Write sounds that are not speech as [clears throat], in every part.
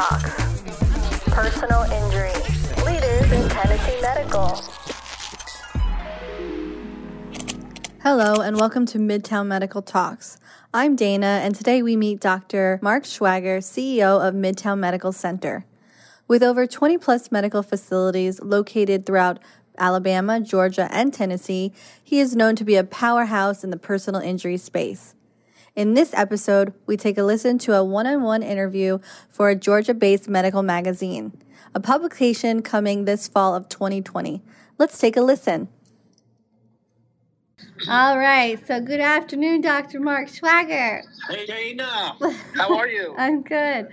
Talks. Personal injury. Leaders in Tennessee Medical. Hello, and welcome to Midtown Medical Talks. I'm Dana, and today we meet Dr. Mark Schwager, CEO of Midtown Medical Center. With over 20 plus medical facilities located throughout Alabama, Georgia, and Tennessee, he is known to be a powerhouse in the personal injury space. In this episode, we take a listen to a one on one interview for a Georgia based medical magazine, a publication coming this fall of 2020. Let's take a listen. All right, so good afternoon, Dr. Mark Schwager. Hey Dana, how are you? [laughs] I'm good.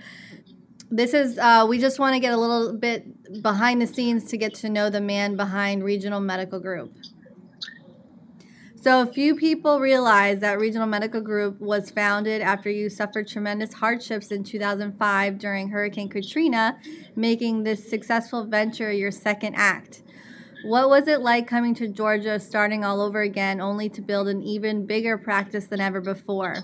This is, uh, we just want to get a little bit behind the scenes to get to know the man behind Regional Medical Group. So, few people realize that Regional Medical Group was founded after you suffered tremendous hardships in 2005 during Hurricane Katrina, making this successful venture your second act. What was it like coming to Georgia, starting all over again, only to build an even bigger practice than ever before?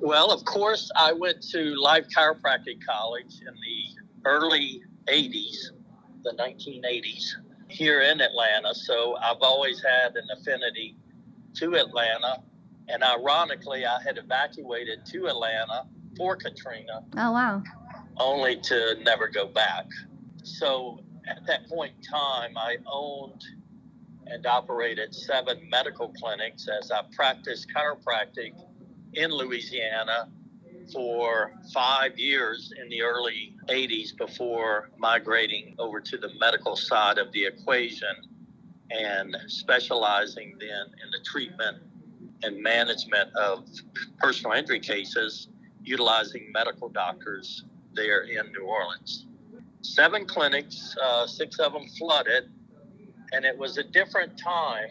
Well, of course, I went to Life Chiropractic College in the early 80s, the 1980s, here in Atlanta. So I've always had an affinity to Atlanta. And ironically, I had evacuated to Atlanta for Katrina, Oh, wow. only to never go back. So at that point in time, I owned and operated seven medical clinics as I practiced chiropractic in Louisiana for five years in the early 80s before migrating over to the medical side of the equation and specializing then in the treatment and management of personal injury cases utilizing medical doctors there in New Orleans. Seven clinics, uh, six of them flooded, and it was a different time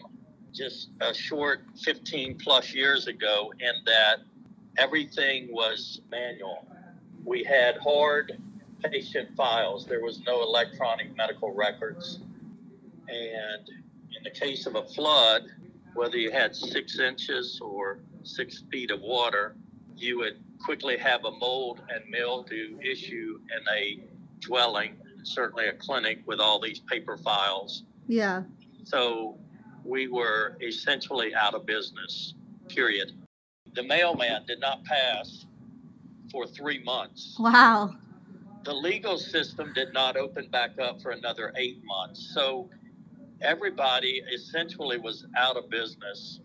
just a short 15 plus years ago in that everything was manual. We had hard patient files, there was no electronic medical records. And in the case of a flood, whether you had six inches or six feet of water, you would quickly have a mold and mildew issue in a dwelling, certainly a clinic with all these paper files. Yeah. So we were essentially out of business, period. The mailman did not pass for three months. Wow. The legal system did not open back up for another eight months. So everybody essentially was out of business,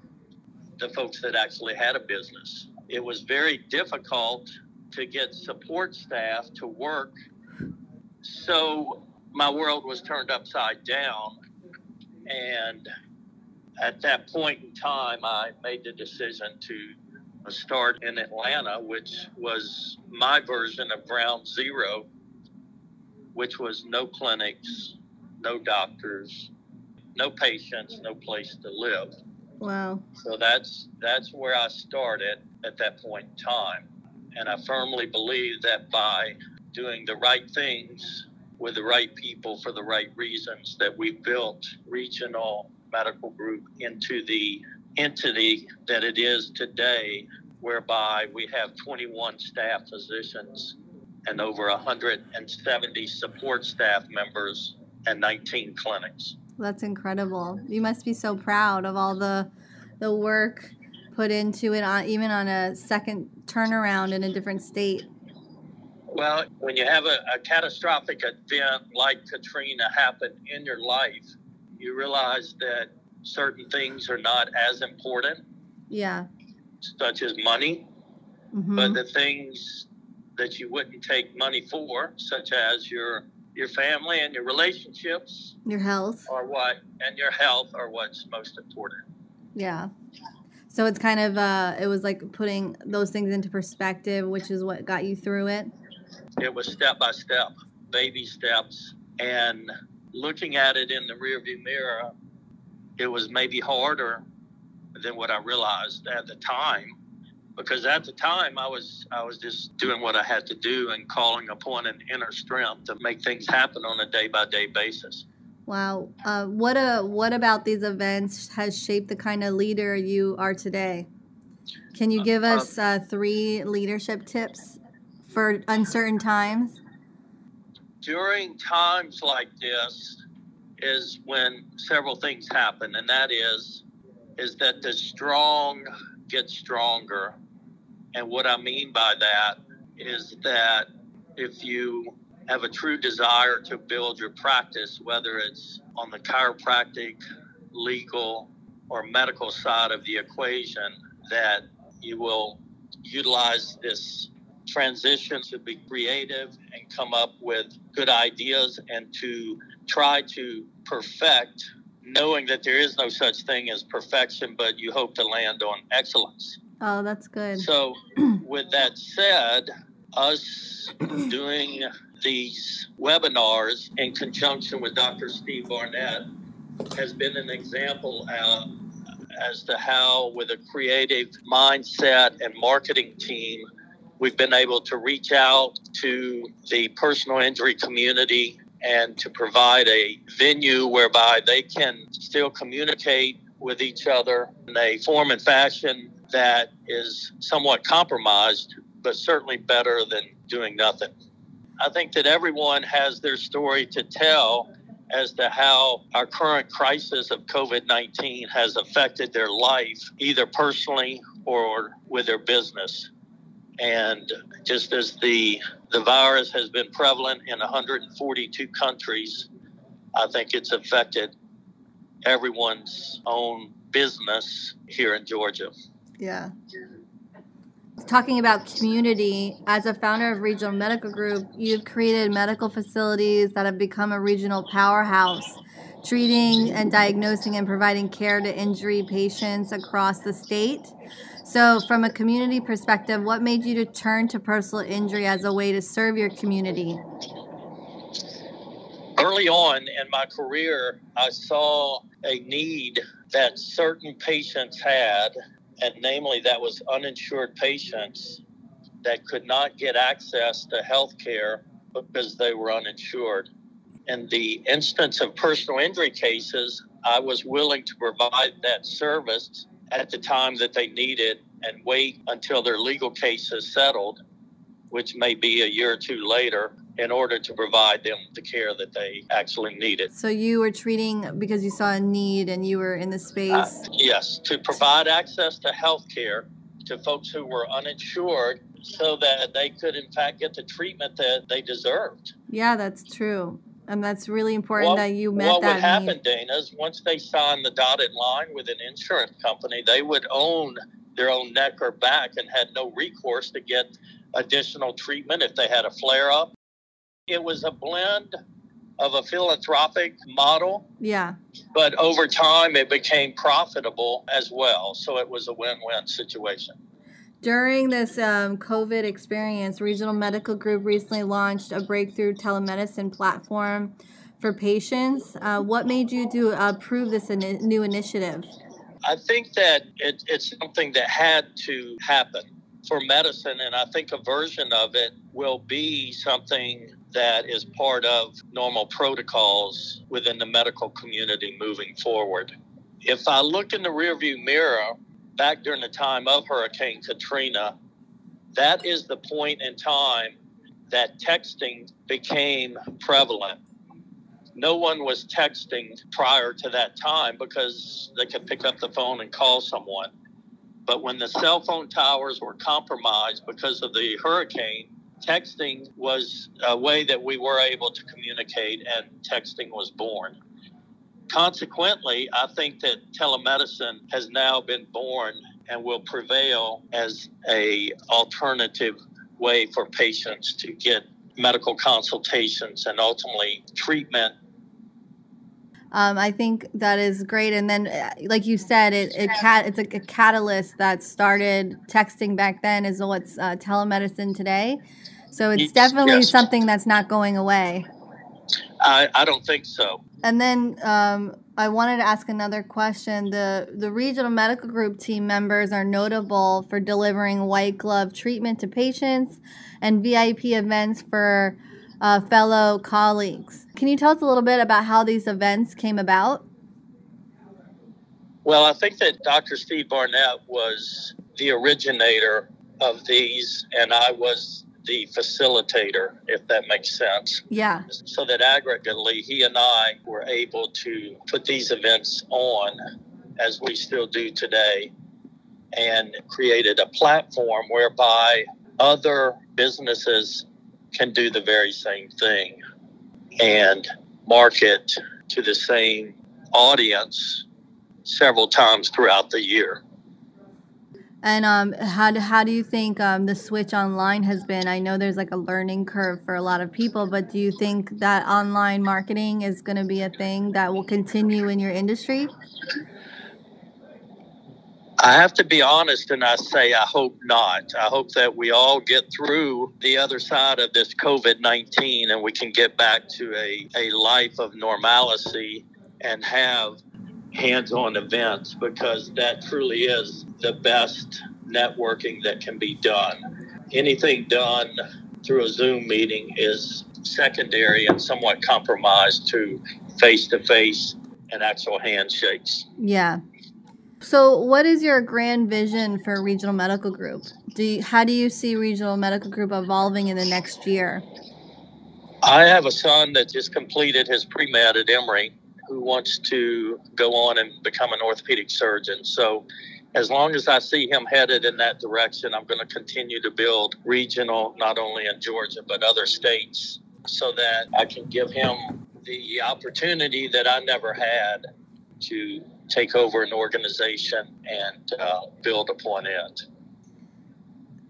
the folks that actually had a business. It was very difficult to get support staff to work. So my world was turned upside down. And at that point in time, I made the decision to start in Atlanta, which was my version of ground zero, which was no clinics, no doctors, no patients, no place to live. Wow. So that's that's where I started at that point in time. And I firmly believe that by doing the right things with the right people for the right reasons that we built regional medical group into the entity that it is today whereby we have 21 staff physicians and over 170 support staff members and 19 clinics. That's incredible. You must be so proud of all the the work put into it on even on a second turnaround in a different state. Well, when you have a, a catastrophic event like Katrina happen in your life, you realize that certain things are not as important, Yeah. such as money, Mhm. but the things that you wouldn't take money for, such as your your family and your relationships, Your health. are what, and your health are what's most important. Yeah. So it's kind of uh it was like putting those things into perspective, which is what got you through it. It was step by step, baby steps, and looking at it in the rearview mirror, it was maybe harder than what I realized at the time. Because at the time I was I was just doing what I had to do and calling upon an inner strength to make things happen on a day by day basis. Wow. Uh, what a what about these events has shaped the kind of leader you are today? Can you give us uh, three leadership tips for uncertain times? during times like this is when several things happen, and that is is that the strong get stronger. And what I mean by that is that if you have a true desire to build your practice, whether it's on the chiropractic, legal, or medical side of the equation, that you will utilize this transition to be creative and come up with good ideas and to try to perfect, knowing that there is no such thing as perfection, but you hope to land on excellence. Oh, that's good. So, [clears throat] with that said, us doing these webinars in conjunction with Dr. Steve Barnett has been an example uh, as to how, with a creative mindset and marketing team, we've been able to reach out to the personal injury community and to provide a venue whereby they can still communicate with each other in a form and fashion that is somewhat compromised, but certainly better than doing nothing. I think that everyone has their story to tell as to how our current crisis of COVID 19 has affected their life, either personally or with their business. And just as the, the virus has been prevalent in 142 countries, I think it's affected everyone's own business here in Georgia. Yeah. Talking about community, as a founder of Regional Medical Group, you've created medical facilities that have become a regional powerhouse, treating and diagnosing and providing care to injury patients across the state. So, from a community perspective, what made you to turn to personal injury as a way to serve your community? Early on in my career, I saw a need that certain patients had and namely that was uninsured patients that could not get access to health care because they were uninsured. In the instance of personal injury cases, I was willing to provide that service at the time that they needed and wait until their legal case is settled, which may be a year or two later, in order to provide them the care that they actually needed. So you were treating because you saw a need and you were in the space? Uh, yes, to provide access to health care to folks who were uninsured so that they could, in fact, get the treatment that they deserved. Yeah, that's true. And that's really important well, that you met what that. What would happen, need. Dana, is once they signed the dotted line with an insurance company, they would own their own neck or back and had no recourse to get additional treatment if they had a flare up it was a blend of a philanthropic model. Yeah. But over time, it became profitable as well. So it was a win win situation. During this um, COVID experience, Regional Medical Group recently launched a breakthrough telemedicine platform for patients. Uh, what made you do approve this in- new initiative? I think that it, it's something that had to happen for medicine, and I think a version of it will be something that is part of normal protocols within the medical community moving forward. If I look in the rearview mirror back during the time of Hurricane Katrina, that is the point in time that texting became prevalent. No one was texting prior to that time because they could pick up the phone and call someone. But when the cell phone towers were compromised because of the hurricane, texting was a way that we were able to communicate, and texting was born. Consequently, I think that telemedicine has now been born and will prevail as a alternative way for patients to get medical consultations and ultimately treatment um, I think that is great. And then, uh, like you said, it, it cat it's a, a, catalyst that started texting back then is what's uh, telemedicine today. So it's definitely yes. something that's not going away. I, I don't think so. And then um, I wanted to ask another question. The the regional medical group team members are notable for delivering white glove treatment to patients and VIP events for uh, fellow colleagues. Can you tell us a little bit about how these events came about? Well, I think that Dr. Steve Barnett was the originator of these, and I was the facilitator, if that makes sense. Yeah. So that aggregately, he and I were able to put these events on as we still do today and created a platform whereby other businesses can do the very same thing and market to the same audience several times throughout the year. And um, how do, how do you think um, the switch online has been? I know there's like a learning curve for a lot of people, but do you think that online marketing is going to be a thing that will continue in your industry? I have to be honest and I say I hope not. I hope that we all get through the other side of this COVID 19 and we can get back to a, a life of normalcy and have hands on events because that truly is the best networking that can be done. Anything done through a Zoom meeting is secondary and somewhat compromised to face to face and actual handshakes. Yeah. So, what is your grand vision for Regional Medical Group? Do you, how do you see Regional Medical Group evolving in the next year? I have a son that just completed his pre med at Emory who wants to go on and become an orthopedic surgeon. So, as long as I see him headed in that direction, I'm going to continue to build regional, not only in Georgia, but other states, so that I can give him the opportunity that I never had to take over an organization and uh, build upon it.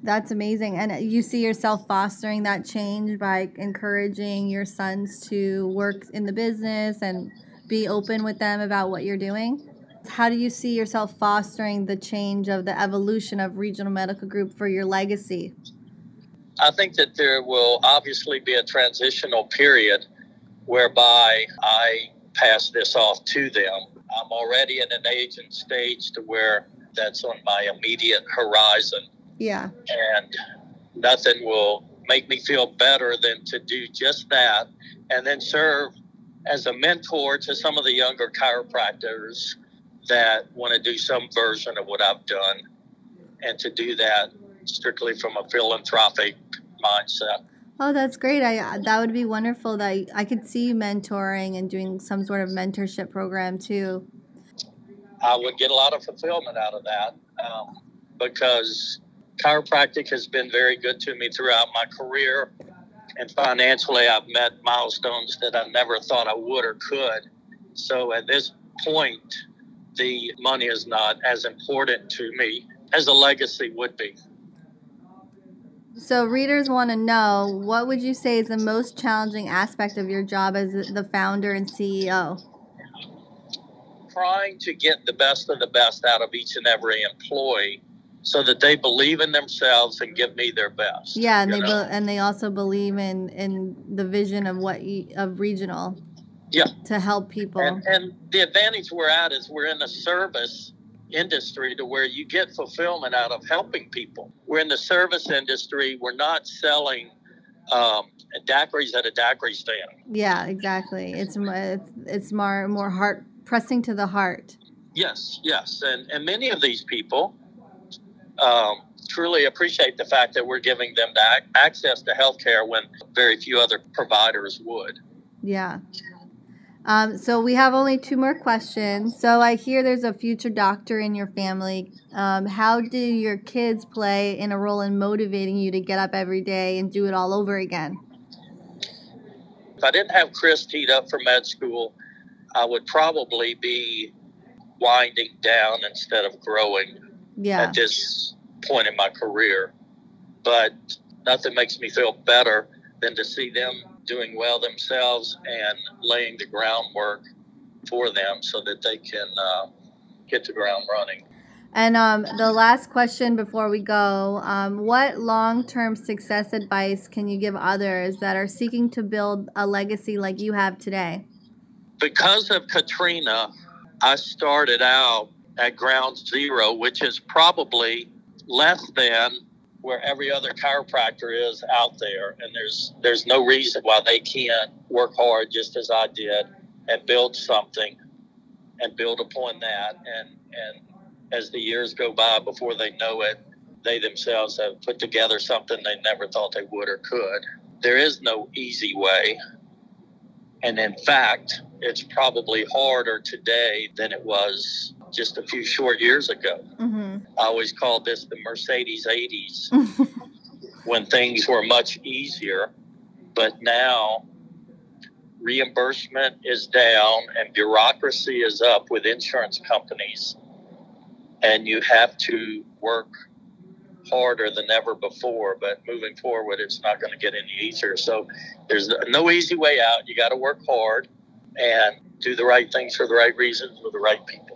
That's amazing. And you see yourself fostering that change by encouraging your sons to work in the business and be open with them about what you're doing? How do you see yourself fostering the change of the evolution of Regional Medical Group for your legacy? I think that there will obviously be a transitional period whereby I pass this off to them I'm already in an agent stage to where that's on my immediate horizon. Yeah. And nothing will make me feel better than to do just that and then serve as a mentor to some of the younger chiropractors that want to do some version of what I've done and to do that strictly from a philanthropic mindset. Oh, that's great. I that would be wonderful. That I could see you mentoring and doing some sort of mentorship program too. I would get a lot of fulfillment out of that um, because chiropractic has been very good to me throughout my career, and financially, I've met milestones that I never thought I would or could. So at this point, the money is not as important to me as a legacy would be. So readers want to know what would you say is the most challenging aspect of your job as the founder and CEO? Trying to get the best of the best out of each and every employee so that they believe in themselves and give me their best. Yeah, and they be- and they also believe in in the vision of what you, of regional. Yeah. To help people. And, and the advantage we're at is we're in a service industry to where you get fulfillment out of helping people. We're in the service industry. We're not selling um, daiquiris at a daiquiri stand. Yeah, exactly. It's it's, it's more more heart pressing to the heart. Yes, yes, and and many of these people um, truly appreciate the fact that we're giving them access to health care when very few other providers would. Yeah. Um, so we have only two more questions. So I hear there's a future doctor in your family. Um, how do your kids play in a role in motivating you to get up every day and do it all over again? If I didn't have Chris teed up for med school, I would probably be winding down instead of growing yeah. at this point in my career. But nothing makes me feel better than to see them doing well themselves and laying the groundwork for them so that they can uh, hit the ground running. And um, the last question before we go um, What long term success advice can you give others that are seeking to build a legacy like you have today? Because of Katrina, I started out at ground zero, which is probably less than where every other chiropractor is out there, and there's there's no reason why they can't work hard just as I did and build something and build upon that. And and as the years go by, before they know it, they themselves have put together something they never thought they would or could. There is no easy way. And in fact, it's probably harder today than it was just a few short years ago. Mm-hmm. I always called this the Mercedes 80s [laughs] when things were much easier. But now reimbursement is down and bureaucracy is up with insurance companies. And you have to work harder than ever before. But moving forward, it's not going to get any easier. So there's no easy way out. You got to work hard and do the right things for the right reasons with the right people.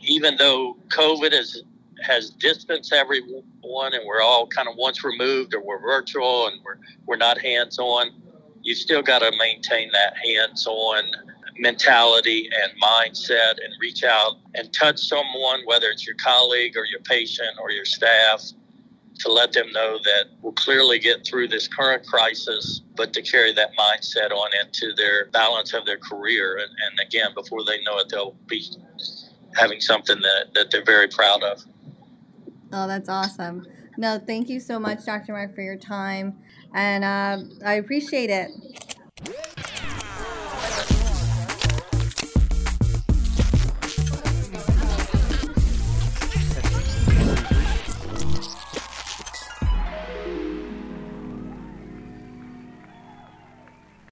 Even though COVID is, has distanced everyone and we're all kind of once removed or we're virtual and we're, we're not hands on, you still got to maintain that hands on mentality and mindset and reach out and touch someone, whether it's your colleague or your patient or your staff, to let them know that we'll clearly get through this current crisis, but to carry that mindset on into their balance of their career. And, and again, before they know it, they'll be having something that, that they're very proud of. Oh, that's awesome. No, thank you so much, Dr. Mark, for your time. And uh, I appreciate it.